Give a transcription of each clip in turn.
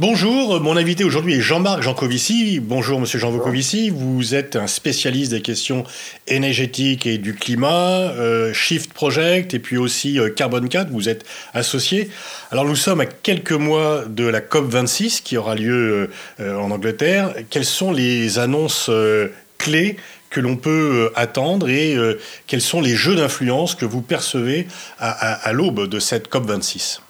Bonjour, mon invité aujourd'hui est Jean-Marc Jancovici. Bonjour Monsieur Jancovici, vous êtes un spécialiste des questions énergétiques et du climat, euh, Shift Project et puis aussi euh, Carbon 4, vous êtes associé. Alors nous sommes à quelques mois de la COP26 qui aura lieu euh, en Angleterre. Quelles sont les annonces clés que l'on peut attendre et quels sont les jeux d'influence que vous percevez à l'aube de cette COP26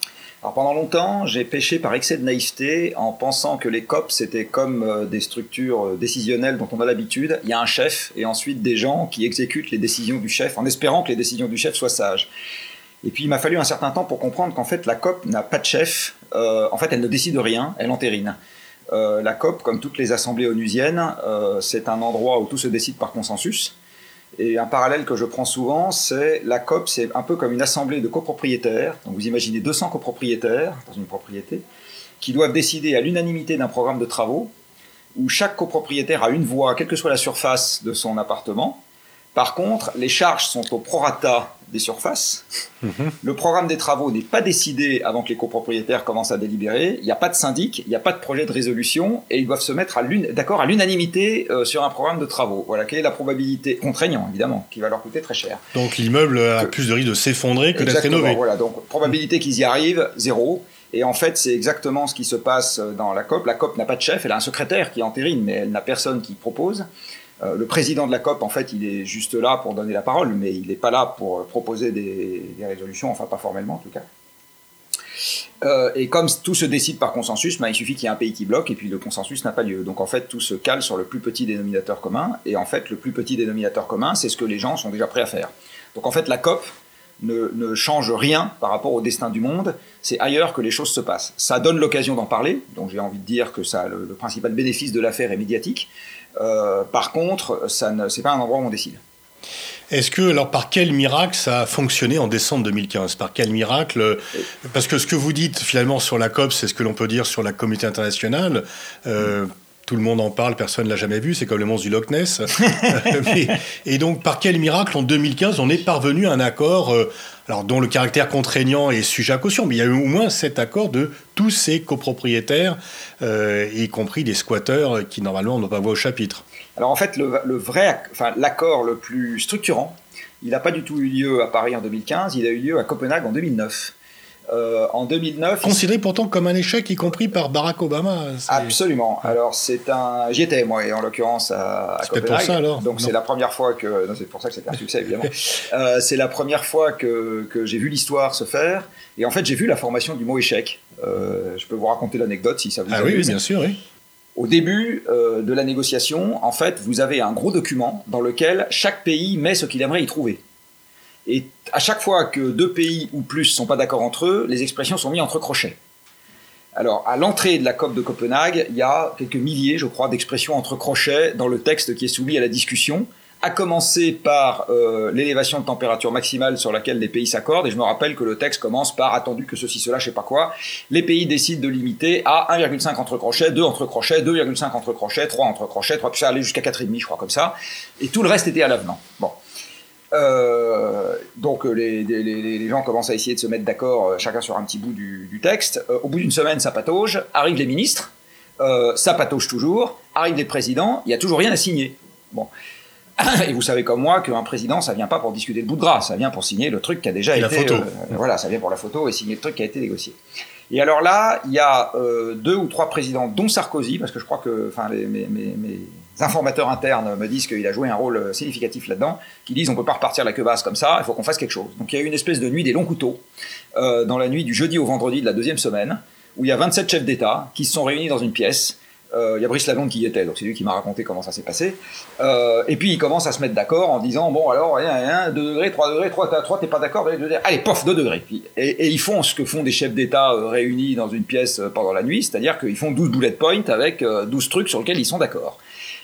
pendant longtemps, j'ai pêché par excès de naïveté en pensant que les COP c'était comme euh, des structures euh, décisionnelles dont on a l'habitude. Il y a un chef et ensuite des gens qui exécutent les décisions du chef en espérant que les décisions du chef soient sages. Et puis il m'a fallu un certain temps pour comprendre qu'en fait la COP n'a pas de chef. Euh, en fait, elle ne décide rien, elle entérine. la COP, comme toutes les assemblées onusiennes, c'est un endroit où tout se décide par consensus. Et un parallèle que je prends souvent, c'est la COP, c'est un peu comme une assemblée de copropriétaires. Donc vous imaginez 200 copropriétaires dans une propriété qui doivent décider à l'unanimité d'un programme de travaux où chaque copropriétaire a une voix, quelle que soit la surface de son appartement. Par contre, les charges sont au prorata des surfaces. Mhm. Le programme des travaux n'est pas décidé avant que les copropriétaires commencent à délibérer. Il n'y a pas de syndic, il n'y a pas de projet de résolution et ils doivent se mettre d'accord à l'unanimité euh, sur un programme de travaux. Voilà, quelle est la probabilité contraignant évidemment, qui va leur coûter très cher. Donc l'immeuble a plus de risque de s'effondrer que d'être rénové. Voilà, donc probabilité qu'ils y arrivent, zéro. Et en fait, c'est exactement ce qui se passe dans la COP. La COP n'a pas de chef, elle a un secrétaire qui entérine, mais elle n'a personne qui propose. Euh, le président de la COP, en fait, il est juste là pour donner la parole, mais il n'est pas là pour proposer des, résolutions, enfin pas formellement en tout cas. Euh, et comme tout se décide par consensus, ben, il suffit qu'il y ait un pays qui bloque et puis le consensus n'a pas lieu. Donc en fait, tout se cale sur le plus petit dénominateur commun. Et en fait, le plus petit dénominateur commun, c'est ce que les gens sont déjà prêts à faire. Donc en fait, la COP ne, change rien par rapport au destin du monde. C'est ailleurs que les choses se passent. Ça donne l'occasion d'en parler. Donc j'ai envie de dire que le principal bénéfice de l'affaire est médiatique. Euh, par contre, ça ne, c'est pas un endroit où on décide. Est-ce que, alors, par quel miracle ça a fonctionné en décembre 2015 Par quel miracle? Parce que ce que vous dites finalement sur la COP, c'est ce que l'on peut dire sur la communauté internationale. Euh, tout le monde en parle, personne ne l'a jamais vu, c'est comme le monstre du Loch Ness. et donc, par quel miracle, en 2015, on est parvenu à un accord, euh, alors dont le caractère contraignant est sujet à caution, mais il y a eu au moins cet accord de tous ces copropriétaires, euh, y compris des squatteurs qui normalement n'ont pas voix au chapitre. Alors en fait, le, le vrai, enfin l'accord le plus structurant, il n'a pas du tout eu lieu à Paris en 2015, il a eu lieu à Copenhague en 2009. Euh, en 2009. Considéré pourtant comme un échec, y compris par Barack Obama. Absolument. Alors c'est un, j'y étais moi, en l'occurrence à, à Copenhague. Pour ça, alors. Donc c'est la première fois que, c'est pour ça que c'était un succès évidemment. euh, c'est la première fois que, que j'ai vu l'histoire se faire, et en fait j'ai vu la formation du mot échec. Euh, je peux vous raconter l'anecdote si ça vous. Ah oui, oui, bien sûr, oui. Au début de la négociation, en fait, vous avez un gros document dans lequel chaque pays met ce qu'il aimerait y trouver. Et à chaque fois que deux pays ou plus sont pas d'accord entre eux, les expressions sont mises entre crochets. Alors, à l'entrée de la COP de Copenhague, il y a quelques milliers, je crois, d'expressions entre crochets dans le texte qui est soumis à la discussion, à commencer par euh, l'élévation de température maximale sur laquelle les pays s'accordent. Et je me rappelle que le texte commence par attendu que ceci, cela, je sais pas quoi. Les pays décident de limiter à 1,5 entre crochets, 2 entre crochets, 2,5 entre crochets, 3 entre crochets, 3, puis ça allait jusqu'à 4,5, je crois, comme ça. Et tout le reste était à l'avenant. Bon. Euh, donc euh, les, les, les, gens commencent à essayer de se mettre d'accord, euh, chacun sur un petit bout du, du texte. Euh, au bout d'une semaine, ça patauge. Arrivent les ministres, euh, ça patauge toujours. Arrivent les présidents, il n'y a toujours rien à signer. Bon. Et vous savez comme moi qu'un président, ça vient pas pour discuter de bout de gras, ça vient pour signer le truc qui a déjà et été. La photo. voilà, ça vient pour la photo et signer le truc qui a été négocié. Et alors là, il y a deux ou trois présidents, dont Sarkozy, parce que je crois que, enfin, mes, mes, mes informateurs internes me disent qu'il a joué un rôle significatif là-dedans, qui disent on peut pas repartir la queue basse comme ça, il faut qu'on fasse quelque chose. Donc il y a eu une espèce de nuit des longs couteaux, euh, dans la nuit du jeudi au vendredi de la deuxième semaine, où il y a 27 chefs d'État qui se sont réunis dans une pièce. Euh, il y a Brice Lalonde qui y était, donc c'est lui qui m'a raconté comment ça s'est passé. Euh, et puis ils commencent à se mettre d'accord en disant bon alors 1, 2 degrés, 3 degrés, 3, 3 t'es pas d'accord, allez pof 2 degrés. Et, et, ils font ce que font des chefs d'État euh, réunis dans une pièce euh, pendant la nuit, c'est-à-dire qu'ils font 12 bullet points avec 12 trucs sur lesquels ils sont d'accord.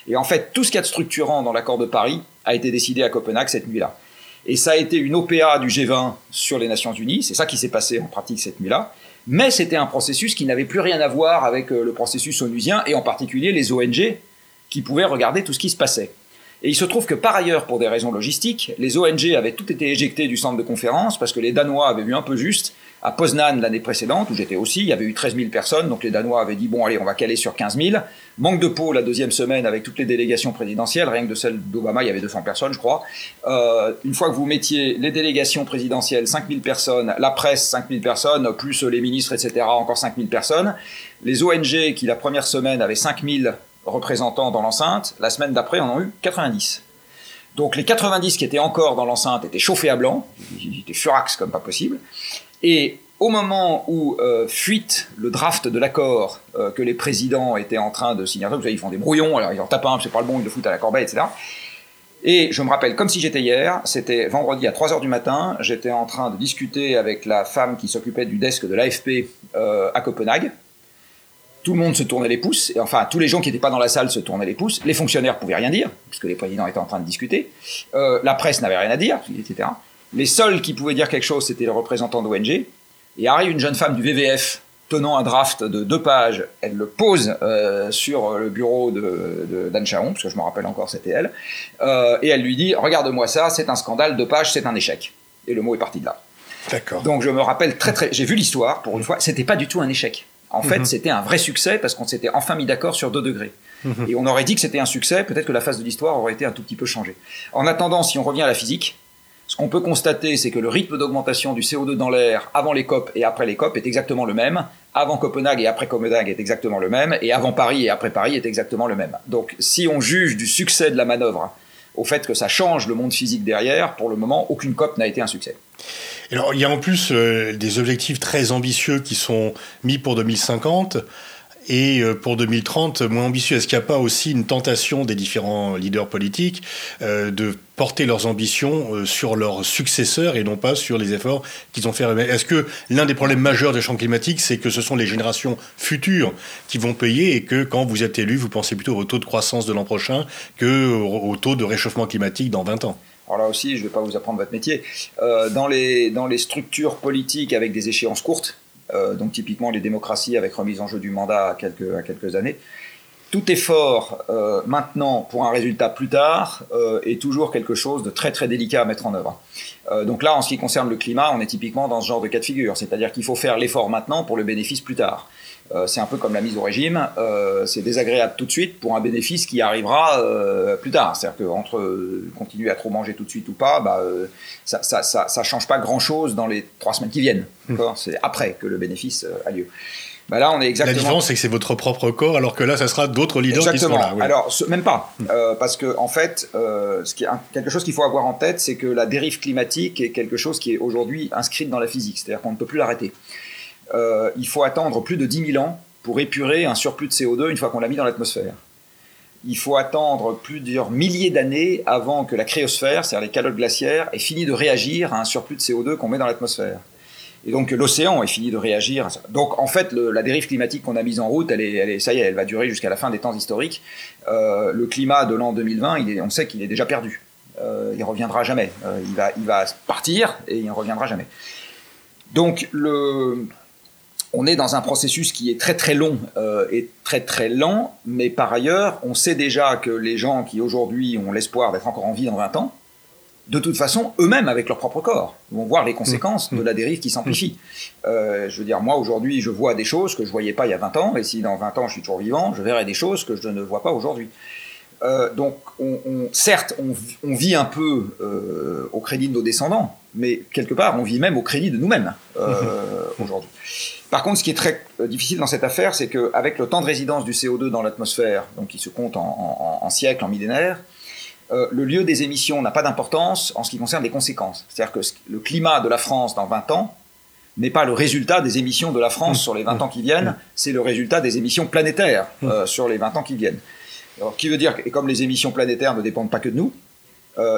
Et en fait, tout ce qu'il y a de structurant dans l'accord de Paris a été décidé à Copenhague cette nuit-là. Et ça a été une OPA du G20 sur les Nations Unies, c'est ça qui s'est passé en pratique cette nuit-là. Mais c'était un processus qui n'avait plus rien à voir avec euh, le processus onusien, et en particulier les ONG qui pouvaient regarder tout ce qui se passait. Et il se trouve que par ailleurs, pour des raisons logistiques, les ONG avaient tout été éjectées du centre de conférence parce que les Danois avaient vu un peu juste À Poznan l'année précédente, où j'étais aussi, il y avait eu 13 000 personnes, donc les Danois avaient dit bon allez, on va caler sur 15 000. Manque de peau la deuxième semaine avec toutes les délégations présidentielles, rien que de celle d'Obama, il y avait 200 personnes, je crois. Euh, une fois que vous mettiez les délégations présidentielles, 5 000 personnes, la presse, 5 000 personnes, plus les ministres, etc., encore 5 000 personnes. Les ONG, qui la première semaine avaient 5 000 représentants dans l'enceinte, la semaine d'après en ont eu 90. Donc les 90 qui étaient encore dans l'enceinte étaient chauffés à blanc, ils étaient furax comme pas possible. Et au moment où euh, fuite le draft de l'accord euh, que les présidents étaient en train de signer, vous savez, ils font des brouillons, alors ils en tapent un, c'est pas le bon, ils le foutent à la corbeille, etc. Et je me rappelle, comme si j'étais hier, c'était vendredi à 3h du matin, j'étais en train de discuter avec la femme qui s'occupait du desk de l'AFP euh, à Copenhague, tout le monde se tournait les pouces, et enfin tous les gens qui n'étaient pas dans la salle se tournaient les pouces, les fonctionnaires pouvaient rien dire, puisque les présidents étaient en train de discuter, euh, la presse n'avait rien à dire, etc. Les seuls qui pouvaient dire quelque chose, c'était les représentants d'ONG, et arrive une jeune femme du VVF tenant un draft de deux pages, elle le pose euh, sur le bureau de, d'Anne Charon, parce que je me rappelle encore, c'était elle, euh, et elle lui dit, regarde-moi ça, c'est un scandale, deux pages, c'est un échec. Et le mot est parti de là. D'accord. Donc je me rappelle très très, j'ai vu l'histoire pour une fois, c'était pas du tout un échec. En fait, Mhm. c'était un vrai succès parce qu'on s'était enfin mis d'accord sur deux degrés. Mhm. Et on aurait dit que c'était un succès, peut-être que la phase de l'histoire aurait été un tout petit peu changée. En attendant, si on revient à la physique, ce qu'on peut constater, c'est que le rythme d'augmentation du CO2 dans l'air avant les COP et après les COP est exactement le même. Avant Copenhague et après Copenhague est exactement le même. Et avant Paris et après Paris est exactement le même. Donc, si on juge du succès de la manœuvre au fait que ça change le monde physique derrière, pour le moment, aucune COP n'a été un succès. Alors, il y a en plus euh, des objectifs très ambitieux qui sont mis pour 2050 et euh, pour 2030 moins ambitieux. Est-ce qu'il n'y a pas aussi une tentation des différents leaders politiques euh, de porter leurs ambitions euh, sur leurs successeurs et non pas sur les efforts qu'ils ont fait Est-ce que l'un des problèmes majeurs des champs climatiques, c'est que ce sont les générations futures qui vont payer et que quand vous êtes élu, vous pensez plutôt au taux de croissance de l'an prochain que au au taux de réchauffement climatique dans 20 ans? Alors là aussi, je ne vais pas vous apprendre votre métier. Dans, les, dans les structures politiques avec des échéances courtes, donc typiquement les démocraties avec remise en jeu du mandat à quelques, années, tout effort euh, maintenant pour un résultat plus tard euh, est toujours quelque chose de très très délicat à mettre en œuvre. Euh, donc là, en ce qui concerne le climat, on est typiquement dans ce genre de cas de figure, c'est-à-dire qu'il faut faire l'effort maintenant pour le bénéfice plus tard. Euh, c'est un peu comme la mise au régime, euh, c'est désagréable tout de suite pour un bénéfice qui arrivera euh, plus tard. C'est-à-dire qu'entre continuer à trop manger tout de suite ou pas, bah, ça, ça, ça, ça change pas grand-chose dans les trois semaines qui viennent. D'accord? C'est après que le bénéfice a lieu. Bah là, on est exactement. La différence, c'est que c'est votre propre corps, alors que là, ça sera d'autres leaders Exactement. qui seront là. oui. Alors, ce- même pas. Euh, parce que, en fait, ce qui est un- quelque chose qu'il faut avoir en tête, c'est que la dérive climatique est quelque chose qui est aujourd'hui inscrite dans la physique. C'est-à-dire qu'on ne peut plus l'arrêter. Euh, il faut attendre plus de 10 000 ans pour épurer un surplus de CO2 une fois qu'on l'a mis dans l'atmosphère. Il faut attendre plusieurs milliers d'années avant que la cryosphère, c'est-à-dire les calottes glaciaires, ait fini de réagir à un surplus de CO2 qu'on met dans l'atmosphère. Et donc l'océan est fini de réagir. Donc en fait, la dérive climatique qu'on a mise en route, elle ça y est, elle va durer jusqu'à la fin des temps historiques. Euh, le climat de l'an 2020, il est, on sait qu'il est déjà perdu. Euh, il reviendra jamais. Euh, il, va, il va partir et il ne reviendra jamais. Donc le, on est dans un processus qui est très très long euh, et très très lent, mais par ailleurs, on sait déjà que les gens qui aujourd'hui ont l'espoir d'être encore en vie dans 20 ans, de toute façon, eux-mêmes, avec leur propre corps, vont voir les conséquences de la dérive qui s'amplifie. Euh, je veux dire, moi, aujourd'hui, je vois des choses que je ne voyais pas il y a 20 ans, et si dans 20 ans, je suis toujours vivant, je verrai des choses que je ne vois pas aujourd'hui. Euh, donc, on, on- certes, on, on vit un peu euh, au crédit de nos descendants, mais quelque part, on vit même au crédit de nous-mêmes euh, aujourd'hui. Par contre, ce qui est très euh, difficile dans cette affaire, c'est qu'avec le temps de résidence du CO2 dans l'atmosphère, donc qui se compte en, siècles, en millénaires, euh, le lieu des émissions n'a pas d'importance en ce qui concerne les conséquences. C'est-à-dire que le climat de la France dans 20 ans n'est pas le résultat des émissions de la France sur les 20 ans qui viennent, c'est le résultat des émissions planétaires euh, sur les 20 ans qui viennent. Alors, qui veut dire que, comme les émissions planétaires ne dépendent pas que de nous,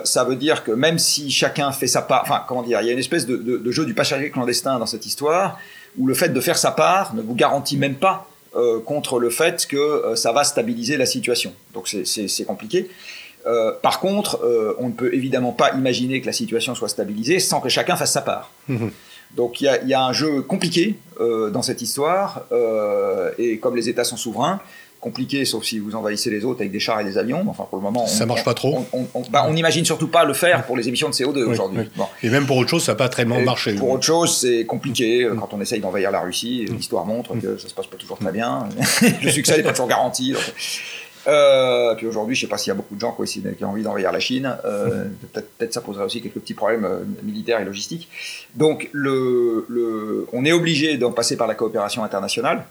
ça veut dire que même si chacun fait sa part, enfin, comment dire, il y a une espèce de, de- de jeu du passager clandestin dans cette histoire, où le fait de faire sa part ne vous garantit même pas euh, contre le fait que euh, ça va stabiliser la situation. Donc c'est- compliqué. Euh, par contre, on ne peut évidemment pas imaginer que la situation soit stabilisée sans que chacun fasse sa part. Mhm. Donc il y a, il y a un jeu compliqué dans cette histoire, et comme les États sont souverains, compliqué, sauf si vous envahissez les autres avec des chars et des avions. Enfin, pour le moment, ça marche pas trop. Bah, on n'imagine surtout pas le faire pour les émissions de CO2 aujourd'hui. Et même pour autre chose, ça n'a pas très bien marché. Pour autre chose, c'est compliqué. Euh, quand on essaye d'envahir la Russie, mm. l'histoire montre que ça se passe pas toujours très bien. le succès n'est pas toujours garanti. Euh, puis aujourd'hui, je ne sais pas s'il y a beaucoup de gens qui, ont envie d'envahir la Chine. Euh, peut-être ça poserait aussi quelques petits problèmes euh, militaires et logistiques. Donc, le, le, on est obligé d'en passer par la coopération internationale,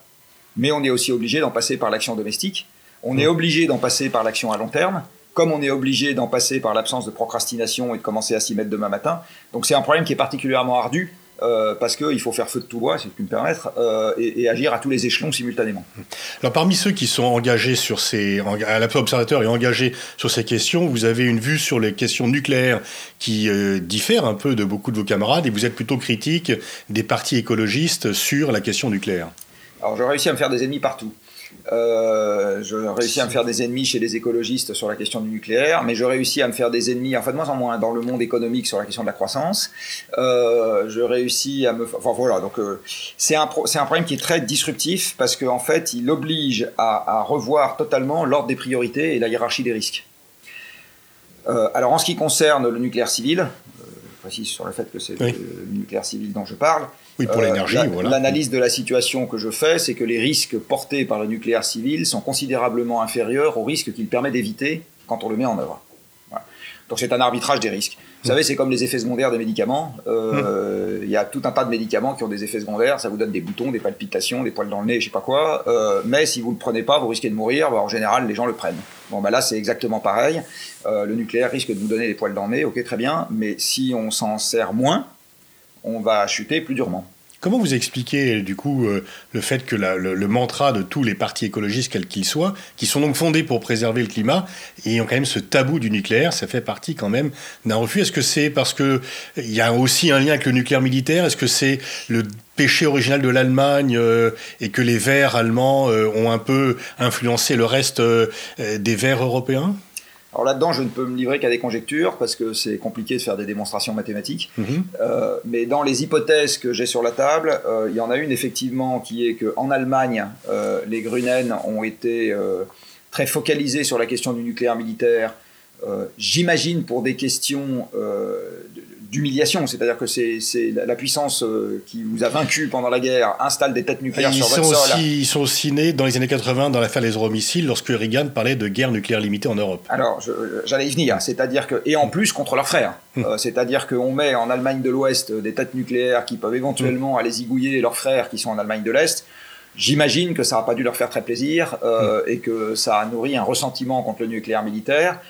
mais on est aussi obligé d'en passer par l'action domestique. On est obligé d'en passer par l'action à long terme, comme on est obligé d'en passer par l'absence de procrastination et de commencer à s'y mettre demain matin. Donc, c'est un problème qui est particulièrement ardu euh, parce qu'il faut faire feu de tout bois, si je puis me permettre, euh, et, agir à tous les échelons simultanément. Alors parmi ceux qui sont engagés sur ces, à la observateur et engagés sur ces questions, vous avez une vue sur les questions nucléaires qui euh, diffère un peu de beaucoup de vos camarades, et vous êtes plutôt critique des partis écologistes sur la question nucléaire. Alors j'ai réussi à me faire des ennemis partout. Euh, je réussis à me faire des ennemis chez les écologistes sur la question du nucléaire, mais je réussis à me faire des ennemis, en fait, de moins en moins, dans le monde économique sur la question de la croissance. Euh, je réussis à me. Enfin voilà, donc euh, c'est un, c'est un problème qui est très disruptif parce qu'en en fait, il oblige à, à revoir totalement l'ordre des priorités et la hiérarchie des risques. Alors en ce qui concerne le nucléaire civil, je précise sur le fait que c'est le nucléaire civil dont je parle, oui, pour l'énergie, euh, voilà. L'analyse de la situation que je fais, c'est que les risques portés par le nucléaire civil sont considérablement inférieurs aux risques qu'il permet d'éviter quand on le met en œuvre. Donc c'est un arbitrage des risques. Vous savez, c'est comme les effets secondaires des médicaments. Euh, il y a tout un tas de médicaments qui ont des effets secondaires. Ça vous donne des boutons, des palpitations, des poils dans le nez, je sais pas quoi. Euh, mais si vous le prenez pas, vous risquez de mourir. en général, les gens le prennent. Bon, bah là, c'est exactement pareil. le nucléaire risque de vous donner des poils dans le nez. Ok, très bien. Mais si on s'en sert moins, on va chuter plus durement. Comment vous expliquez du coup euh, le fait que le, mantra de tous les partis écologistes, quels qu'ils soient, qui sont donc fondés pour préserver le climat, et ont quand même ce tabou du nucléaire, ça fait partie quand même d'un refus. Est-ce que c'est parce qu'il y a aussi un lien avec le nucléaire militaire? Est-ce que c'est le péché original de l'Allemagne euh, et que les Verts allemands euh, ont un peu influencé le reste des Verts européens? Alors là-dedans, je ne peux me livrer qu'à des conjectures parce que c'est compliqué de faire des démonstrations mathématiques. Mhm. Euh, mais dans les hypothèses que j'ai sur la table, euh, il y en a une effectivement qui est qu'en Allemagne, euh, les Grunen ont été très focalisés sur la question du nucléaire militaire. J'imagine pour des questions d'humiliation, c'est-à-dire que c'est la puissance euh, qui vous a vaincu pendant la guerre installe des têtes nucléaires sur votre sol. ils sont aussi nés dans les années 80 dans l'affaire des euromissiles lorsque Reagan parlait de guerre nucléaire limitée en Europe. Alors j'allais y venir, c'est-à-dire que et en plus contre leurs frères, hum. euh, c'est-à-dire qu'on met en Allemagne de l'Ouest des têtes nucléaires qui peuvent éventuellement hum. aller zigouiller leurs frères qui sont en Allemagne de l'Est. J'imagine que ça n'a pas dû leur faire très plaisir euh, hum. et que ça a nourri un ressentiment contre le nucléaire militaire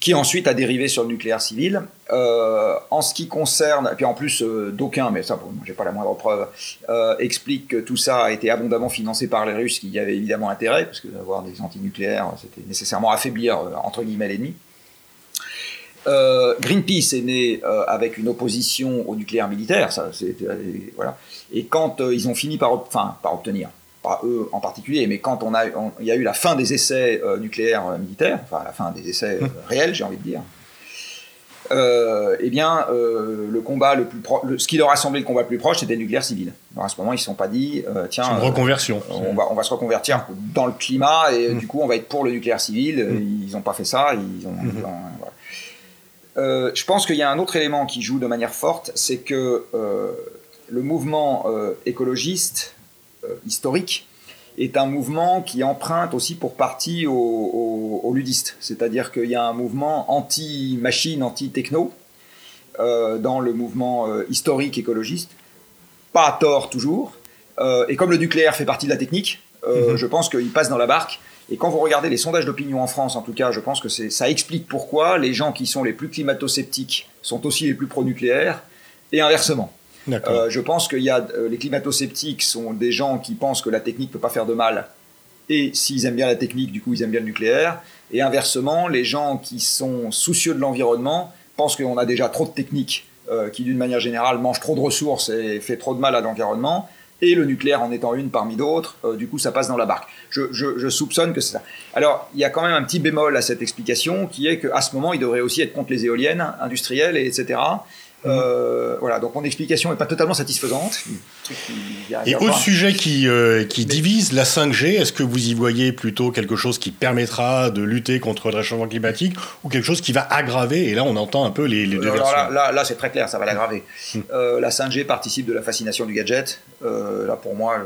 qui ensuite a dérivé sur le nucléaire civil. Euh, en ce qui concerne, puis en plus euh, d'aucuns, mais ça, bon, j'ai pas la moindre preuve, euh, explique que tout ça a été abondamment financé par les Russes, qui y avaient évidemment intérêt, parce que d'avoir des antinucléaires, c'était nécessairement affaiblir entre guillemets l'ennemi. Greenpeace est né avec une opposition au nucléaire militaire, ça, voilà. Et quand ils ont fini par, enfin, par obtenir, pas eux en particulier, mais quand on a, il y a eu la fin des essais euh, nucléaires euh, militaires, enfin la fin des essais euh, hum. réels, j'ai envie de dire, eh bien, le combat le plus ce qui leur a semblé le combat le plus proche, c'était le nucléaire civil. à ce moment, ils ne se sont pas dit, tiens, une reconversion. on, va, on va se reconvertir dans le climat et hum. du coup, on va être pour le nucléaire civil. Hum. Ils n'ont pas fait ça. Ils ont, je pense qu'il y a un autre élément qui joue de manière forte, c'est que le mouvement écologiste euh, historique, est un mouvement qui emprunte aussi pour partie aux, ludistes. C'est-à-dire qu'il y a un mouvement anti-machine, anti-techno euh, dans le mouvement euh, historique écologiste. Pas à tort toujours. et comme le nucléaire fait partie de la technique, mhm. je pense qu'il passe dans la barque. Et quand vous regardez les sondages d'opinion en France, en tout cas, je pense que ça explique pourquoi les gens qui sont les plus climato-sceptiques sont aussi les plus pro-nucléaires, et inversement. Euh, je pense qu'il y a euh, les climato-sceptiques sont des gens qui pensent que la technique peut pas faire de mal. Et s'ils aiment bien la technique, du coup, ils aiment bien le nucléaire. Et inversement, les gens qui sont soucieux de l'environnement pensent qu'on a déjà trop de techniques euh, qui, d'une manière générale, mangent trop de ressources et fait trop de mal à l'environnement. Et le nucléaire en étant une parmi d'autres, du coup, ça passe dans la barque. Je, soupçonne que c'est ça. Alors, il y a quand même un petit bémol à cette explication, qui est qu'à ce moment, il devrait aussi être contre les éoliennes industrielles, et etc. Euh, voilà, donc mon explication n'est pas totalement satisfaisante. Et autre sujet qui, euh, qui divise la 5G, est-ce que vous y voyez plutôt quelque chose qui permettra de lutter contre le réchauffement climatique ou quelque chose qui va aggraver Et là, on entend un peu les, les deux Alors versions. Là, là, c'est très clair, ça va l'aggraver. Hmm. Euh, la 5G participe de la fascination du gadget. là, pour moi,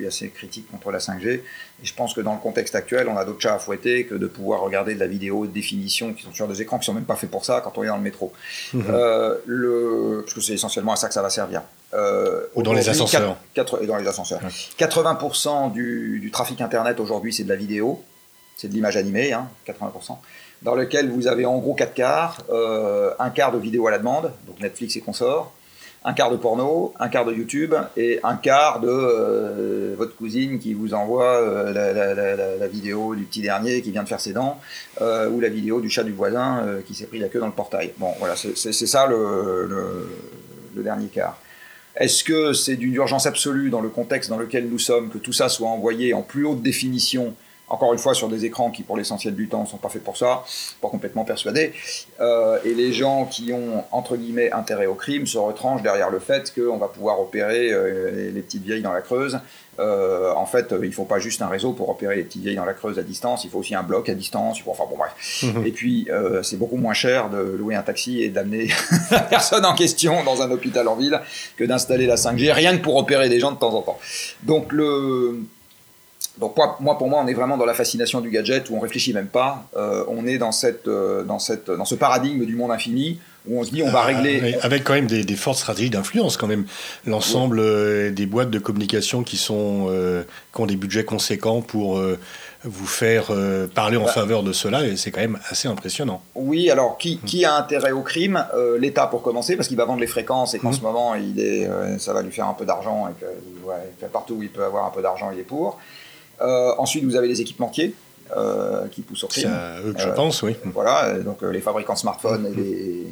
suis assez critique contre la 5G. Et je pense que dans le contexte actuel, on a d'autres chats à fouetter que de pouvoir regarder de la vidéo de définition qui sont sur des écrans qui sont même pas faits pour ça quand on est dans le métro. Mhm. Euh, le, parce que c'est essentiellement à ça que ça va servir. Euh, Ou dans les ascenseurs. 4, et dans les ascenseurs. Ouais. 80% du, du, trafic Internet aujourd'hui, c'est de la vidéo. C'est de l'image animée, hein, 80%. Dans lequel vous avez en gros 4 quarts. Euh, un quart de vidéo à la demande, donc Netflix et consorts un quart de porno, un quart de YouTube et un quart de euh, votre cousine qui vous envoie euh, la, la, la, la, vidéo du petit dernier qui vient de faire ses dents euh, ou la vidéo du chat du voisin euh, qui s'est pris la queue dans le portail. Bon, voilà, c'est ça le, le, le, dernier quart. Est-ce que c'est d'une urgence absolue dans le contexte dans lequel nous sommes que tout ça soit envoyé en plus haute définition encore une fois sur des écrans qui pour l'essentiel du temps ne sont pas faits pour ça, pas complètement persuadés, euh, et les gens qui ont entre guillemets intérêt au crime se retranchent derrière le fait qu'on va pouvoir opérer euh, les, petites vieilles dans la Creuse. Euh, en fait, il ne faut pas juste un réseau pour opérer les petites vieilles dans la Creuse à distance, il faut aussi un bloc à distance, enfin bon bref. Mmh. Et puis c'est beaucoup moins cher de louer un taxi et d'amener la personne en question dans un hôpital en ville que d'installer la 5G, rien que pour opérer des gens de temps en temps. Donc le donc moi, pour moi, on est vraiment dans la fascination du gadget où on réfléchit même pas. Euh, on est dans cette, euh, dans cette, dans ce paradigme du monde infini où on se dit on va régler. Euh, avec quand même des, des fortes stratégies d'influence quand même. L'ensemble oui. des boîtes de communication qui sont euh, qui ont des budgets conséquents pour vous faire parler en bah, faveur de cela et c'est quand même assez impressionnant. Oui, alors qui, qui a intérêt au crime? L'État pour commencer parce qu'il va vendre les fréquences et qu'en mmh. ce moment il est, ça va lui faire un peu d'argent et que ouais, partout où il peut avoir un peu d'argent il est pour. Euh, ensuite, vous avez les équipementiers euh, qui poussent au crime. C'est eux que je pense, oui. Voilà, donc les fabricants de smartphones et les,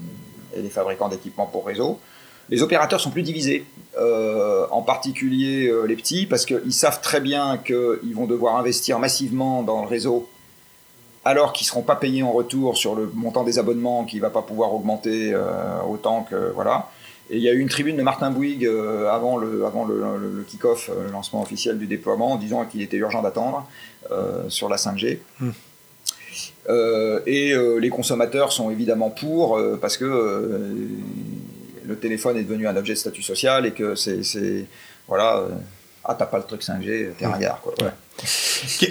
et les fabricants d'équipements pour réseau. Les opérateurs sont plus divisés, euh, en particulier euh, les petits, parce qu'ils savent très bien qu'ils vont devoir investir massivement dans le réseau, alors qu'ils ne seront pas payés en retour sur le montant des abonnements qui ne va pas pouvoir augmenter euh, autant que. Voilà. Et il y a eu une tribune de Martin Bouygues euh, avant le, avant le, le, le kick-off, euh, le lancement officiel du déploiement, en disant qu'il était urgent d'attendre euh, sur la 5G. Hmm. Euh, et euh, les consommateurs sont évidemment pour, parce que le téléphone est devenu un objet de statut social et que c'est. Voilà. ah, t'as pas le truc 5G, t'es Hmm. ringard, quoi. Ouais.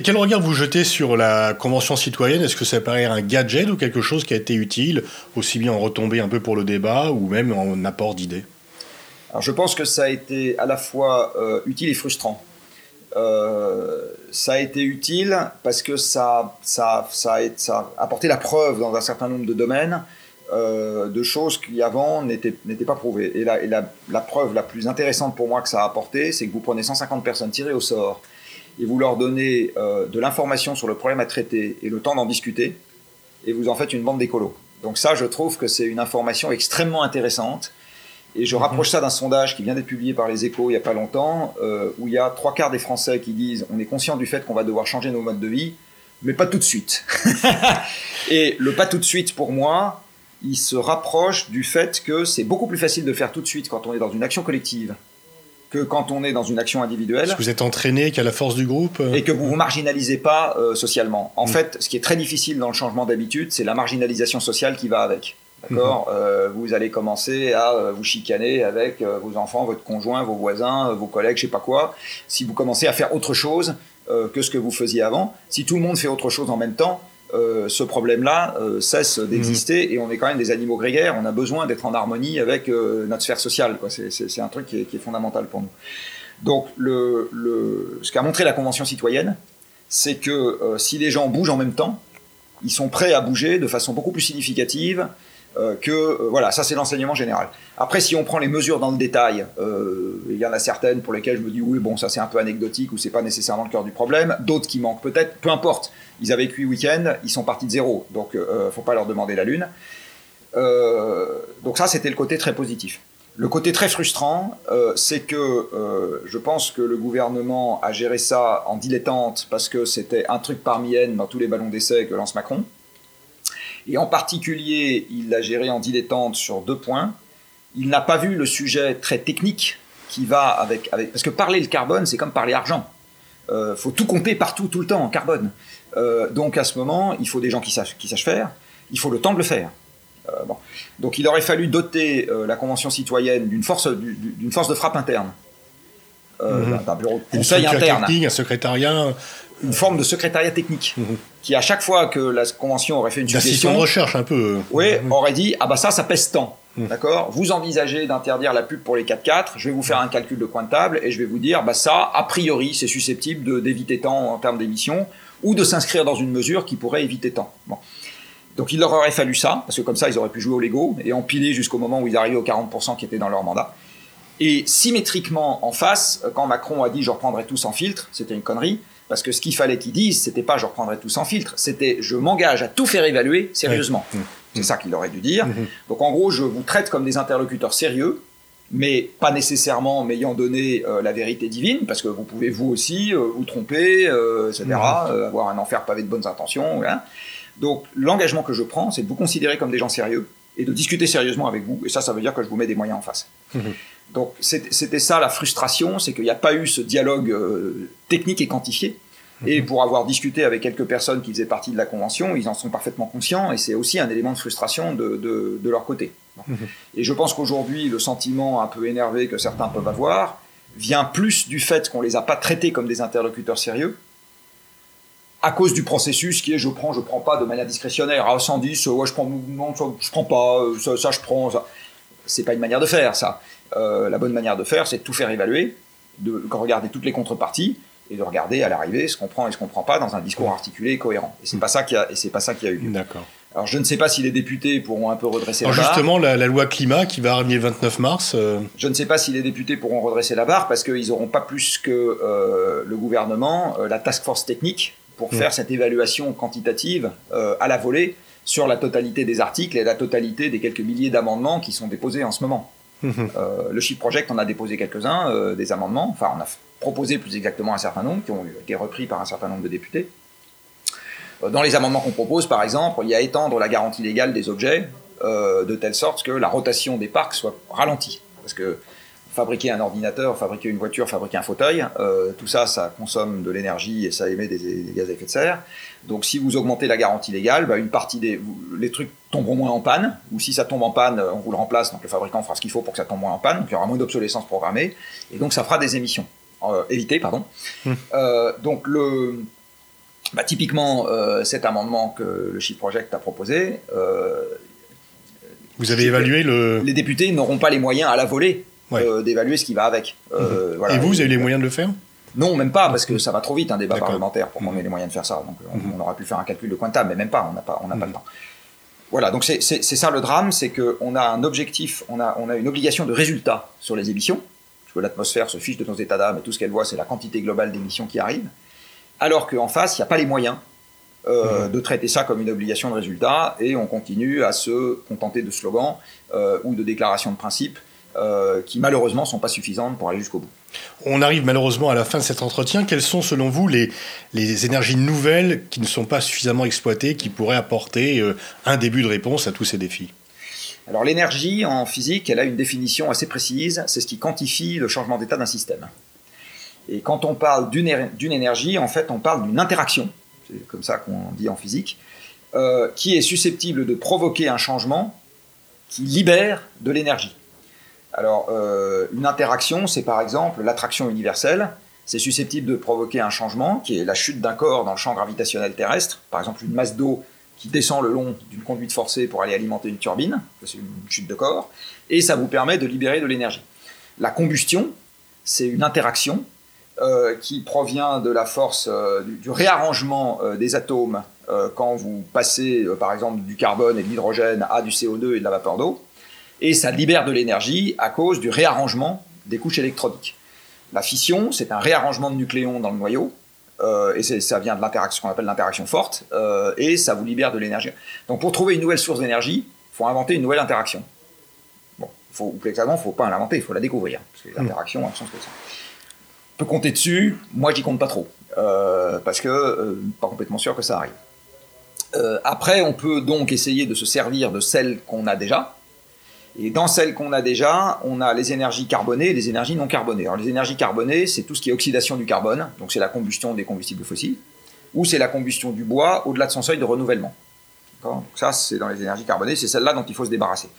Quel regard vous jetez sur la Convention citoyenne? Est-ce que ça paraît un gadget ou quelque chose qui a été utile, aussi bien en retombée un peu pour le débat ou même en apport d'idées? Alors je pense que ça a été à la fois euh, utile et frustrant. Euh, ça a été utile parce que ça, a, apporté la preuve dans un certain nombre de domaines euh, de choses qui avant n'étaient pas prouvées. Et, la, preuve la plus intéressante pour moi que ça a apporté, c'est que vous prenez 150 personnes tirées au sort et vous leur donnez euh, de l'information sur le problème à traiter et le temps d'en discuter, et vous en faites une bande d'écolos. Donc ça, je trouve que c'est une information extrêmement intéressante. Et je rapproche ça d'un sondage qui vient d'être publié par les échos il n'y a pas longtemps, euh, où il y a trois quarts des Français qui disent on est conscient du fait qu'on va devoir changer nos modes de vie, mais pas tout de suite. et le pas tout de suite, pour moi, il se rapproche du fait que c'est beaucoup plus facile de faire tout de suite quand on est dans une action collective que quand on est dans une action individuelle. Parce que vous êtes entraîné qu'à la force du groupe Et que vous vous marginalisez pas euh, socialement. En mmh. fait, ce qui est très difficile dans le changement d'habitude, c'est la marginalisation sociale qui va avec. D'accord mmh. euh, Vous allez commencer à euh, vous chicaner avec euh, vos enfants, votre conjoint, vos voisins, vos collègues, je sais pas quoi. Si vous commencez à faire autre chose euh, que ce que vous faisiez avant, si tout le monde fait autre chose en même temps, euh, ce problème-là euh, cesse d'exister mmh. et on est quand même des animaux grégaires. On a besoin d'être en harmonie avec euh, notre sphère sociale. C'est un truc qui est, qui est, fondamental pour nous. Donc, le, le, ce qu'a montré la Convention citoyenne, c'est que si les gens bougent en même temps, ils sont prêts à bouger de façon beaucoup plus significative que voilà, ça c'est l'enseignement général. Après, si on prend les mesures dans le détail, euh, il y en a certaines pour lesquelles je me dis oui, bon, ça c'est un peu anecdotique ou c'est pas nécessairement le cœur du problème. D'autres qui manquent peut-être, peu importe. Ils avaient huit week-ends, ils sont partis de zéro, donc euh, faut pas leur demander la lune. Euh, donc ça, c'était le côté très positif. Le côté très frustrant, euh, c'est que euh, je pense que le gouvernement a géré ça en dilettante parce que c'était un truc parmi N dans tous les ballons d'essai que lance Macron. Et en particulier, il l'a géré en dilettante sur deux points. il n'a pas vu le sujet très technique qui va avec, avec parce que parler le carbone, c'est comme parler argent. Euh, faut tout compter partout, tout le temps en carbone. Euh, donc à ce moment, il faut des gens qui sachent, qui sachent faire. Il faut le temps de le faire. Euh, bon. Donc il aurait fallu doter euh, la Convention citoyenne d'une force, d'une force de frappe interne, euh, mmh. d'un bureau de conseil interne, un secrétariat, une forme de secrétariat technique, mmh. qui à chaque fois que la Convention aurait fait une suggestion, de recherche un peu, oui, mmh. aurait dit ah bah ça, ça pèse tant. D'accord? Vous envisagez d'interdire la pub pour les 4x4, je vais vous faire un calcul de coin de table et je vais vous dire, bah ça, a priori, c'est susceptible d'éviter tant en termes d'émissions ou de s'inscrire dans une mesure qui pourrait éviter tant. Bon. Donc il leur aurait fallu ça, parce que comme ça, ils auraient pu jouer au Lego et empiler jusqu'au moment où ils arrivaient aux 40% qui étaient dans leur mandat. Et symétriquement, en face, quand Macron a dit je reprendrai tout sans filtre, c'était une connerie, parce que ce qu'il fallait qu'il dise, c'était pas je reprendrai tout sans filtre, c'était je m'engage à tout faire évaluer sérieusement. Mmh. C'est ça qu'il aurait dû dire. Mmh. Donc en gros, je vous traite comme des interlocuteurs sérieux, mais pas nécessairement m'ayant donné euh, la vérité divine, parce que vous pouvez vous aussi euh, vous tromper, euh, etc., mmh. avoir un enfer pavé de bonnes intentions. Voilà. Donc l'engagement que je prends, c'est de vous considérer comme des gens sérieux et de discuter sérieusement avec vous. Et ça, ça veut dire que je vous mets des moyens en face. Donc c'était ça la frustration, c'est qu'il n'y a pas eu ce dialogue technique et quantifié. Et pour avoir discuté avec quelques personnes qui faisaient partie de la convention, ils en sont parfaitement conscients et c'est aussi un élément de frustration de, de, de leur côté. Et je pense qu'aujourd'hui, le sentiment un peu énervé que certains peuvent avoir vient plus du fait qu'on les a pas traités comme des interlocuteurs sérieux, à cause du processus qui est je prends, je prends pas de manière discrétionnaire. À 110, ouais, je prends, non, je prends pas, ça, ça je prends. Ça. C'est pas une manière de faire, ça. Euh, la bonne manière de faire, c'est de tout faire évaluer, de regarder toutes les contreparties et de regarder à l'arrivée ce qu'on prend et ce qu'on prend pas dans un discours articulé et cohérent. Et c'est pas ça qui a, et c'est pas ça qui a eu lieu. D'accord. Alors je ne sais pas si les députés pourront un peu redresser Alors la barre. Justement, la, la, loi climat qui va arriver le 29 mars. Euh... Je ne sais pas si les députés pourront redresser la barre parce qu'ils n'auront pas plus que euh, le gouvernement, euh, la task force technique pour mmh. faire cette évaluation quantitative à la volée sur la totalité des articles et la totalité des quelques milliers d'amendements qui sont déposés en ce moment. Mmh. le Chiffre Project en a déposé quelques-uns, des amendements. Enfin, on a proposé plus exactement un certain nombre qui ont été repris par un certain nombre de députés. Euh, dans les amendements qu'on propose, par exemple, il y a étendre la garantie légale des objets euh, de telle sorte que la rotation des parcs soit ralentie. Parce que fabriquer un ordinateur, fabriquer une voiture, fabriquer un fauteuil, euh, tout ça, ça consomme de l'énergie et ça émet des, des, gaz à effet de serre. Donc si vous augmentez la garantie légale, bah, une partie des les trucs tomberont moins en panne, ou si ça tombe en panne, on vous le remplace, donc le fabricant fera ce qu'il faut pour que ça tombe moins en panne, donc il y aura moins d'obsolescence programmée, et donc ça fera des émissions. Euh, éviter, pardon. Mmh. Euh, donc le, bah, typiquement, euh, cet amendement que le Chiffre Project a proposé. Euh, vous avez évalué le. Les députés n'auront pas les moyens à la volée ouais. euh, d'évaluer ce qui va avec. Mmh. Voilà, Et vous, vous avez les moyens de le faire? Non, même pas, parce que ça va trop vite un débat parlementaire pour qu'on ait les moyens de faire ça. Donc on, mmh. on, aurait pu faire un calcul de coin de table, mais même pas, on n'a pas, on pas le temps. Voilà, donc c'est ça le drame, c'est qu'on a un objectif, on a, on a une obligation de résultat sur les émissions l'atmosphère se fiche de nos états d'âme et tout ce qu'elle voit, c'est la quantité globale d'émissions qui arrivent. Alors qu'en face, il n'y a pas les moyens euh, mmh. de traiter ça comme une obligation de résultat et on continue à se contenter de slogans euh, ou de déclarations de principe euh, qui malheureusement ne sont pas suffisantes pour aller jusqu'au bout. On arrive malheureusement à la fin de cet entretien. Quelles sont selon vous les, les énergies nouvelles qui ne sont pas suffisamment exploitées, qui pourraient apporter euh, un début de réponse à tous ces défis? Alors l'énergie en physique, elle a une définition assez précise, c'est ce qui quantifie le changement d'état d'un système. Et quand on parle d'une énergie, en fait, on parle d'une interaction, c'est comme ça qu'on dit en physique, euh, qui est susceptible de provoquer un changement qui libère de l'énergie. Alors, euh, une interaction, c'est par exemple l'attraction universelle, c'est susceptible de provoquer un changement qui est la chute d'un corps dans le champ gravitationnel terrestre, par exemple une masse d'eau qui descend le long d'une conduite forcée pour aller alimenter une turbine, c'est une chute de corps, et ça vous permet de libérer de l'énergie. La combustion, c'est une interaction euh, qui provient de la force euh, du, réarrangement des atomes quand vous passez par exemple du carbone et de l'hydrogène à du CO2 et de la vapeur d'eau, et ça libère de l'énergie à cause du réarrangement des couches électroniques. La fission, c'est un réarrangement de nucléons dans le noyau, euh, et ça vient de l'interaction qu'on appelle l'interaction forte, euh, et ça vous libère de l'énergie. Donc pour trouver une nouvelle source d'énergie, il faut inventer une nouvelle interaction. Bon, faut, ou plus exactement, il ne faut pas l'inventer, il faut la découvrir, parce que les hmm. interactions elles sont ce ça. On peut compter dessus, moi j'y compte pas trop, euh, parce que pas complètement sûr que ça arrive. Après, on peut donc essayer de se servir de celles qu'on a déjà, Et dans celles qu'on a déjà, on a les énergies carbonées et les énergies non carbonées. Alors les énergies carbonées, c'est tout ce qui est oxydation du carbone, donc c'est la combustion des combustibles fossiles, ou c'est la combustion du bois au-delà de son seuil de renouvellement. Donc ça, c'est dans les énergies carbonées, c'est celle-là dont il faut se débarrasser.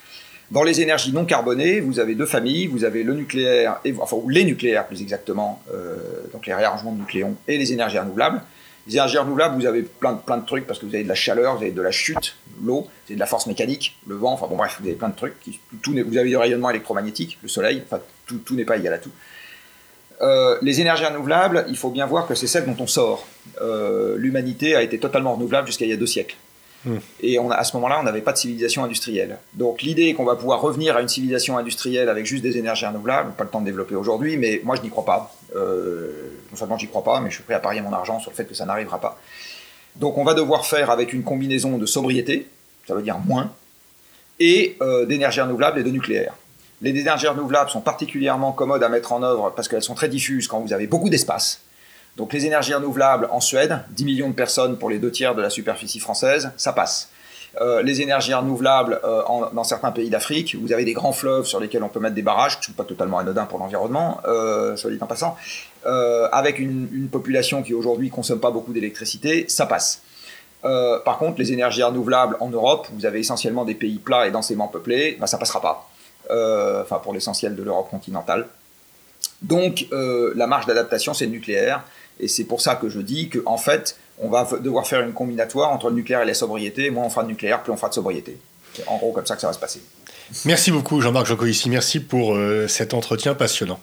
Dans les énergies non carbonées, vous avez deux familles, vous avez le nucléaire, et, enfin les nucléaires plus exactement, euh, donc les réarrangements de nucléons, et les énergies renouvelables. Les énergies renouvelables, vous avez plein de, plein de trucs parce que vous avez de la chaleur, vous avez de la chute, l'eau, vous avez de la force mécanique, le vent, enfin bon bref, vous avez plein de trucs. Tout, vous avez du rayonnement électromagnétique, le soleil, enfin tout, tout n'est pas égal à tout. Euh, les énergies renouvelables, il faut bien voir que c'est celles dont on sort. Euh, L'humanité a été totalement renouvelable jusqu'à il y a deux siècles. Hmm. Et on à ce moment-là, on n'avait pas de civilisation industrielle. Donc l'idée qu'on va pouvoir revenir à une civilisation industrielle avec juste des énergies renouvelables, pas le temps de développer aujourd'hui, mais moi je n'y crois pas. Euh, non seulement j'y crois pas, mais je suis prêt à parier mon argent sur le fait que ça n'arrivera pas. Donc on va devoir faire avec une combinaison de sobriété, ça veut dire moins, et euh, d'énergie renouvelable et de nucléaire. Les énergies renouvelables sont particulièrement commodes à mettre en œuvre parce qu'elles sont très diffuses quand vous avez beaucoup d'espace. Donc les énergies renouvelables en Suède, 10 millions de personnes pour les deux tiers de la superficie française, ça passe. Euh, les énergies renouvelables euh, dans certains pays d'Afrique, vous avez des grands fleuves sur lesquels on peut mettre des barrages, qui ne sont pas totalement anodins pour l'environnement, euh, soit dit en passant, euh, avec une, population qui aujourd'hui consomme pas beaucoup d'électricité, ça passe. Par contre, les énergies renouvelables en Europe, vous avez essentiellement des pays plats et densément peuplés, ben, ça passera pas. enfin, pour l'essentiel de l'Europe continentale. Donc, la marge d'adaptation, c'est le nucléaire. Et c'est pour ça que je dis qu'en en fait, on va devoir faire une combinatoire entre le nucléaire et la sobriété. Moins on fera de nucléaire, plus on fera de sobriété. C'est en gros comme ça que ça va se passer. Merci beaucoup Jean-Marc ici. Merci pour euh, cet entretien passionnant.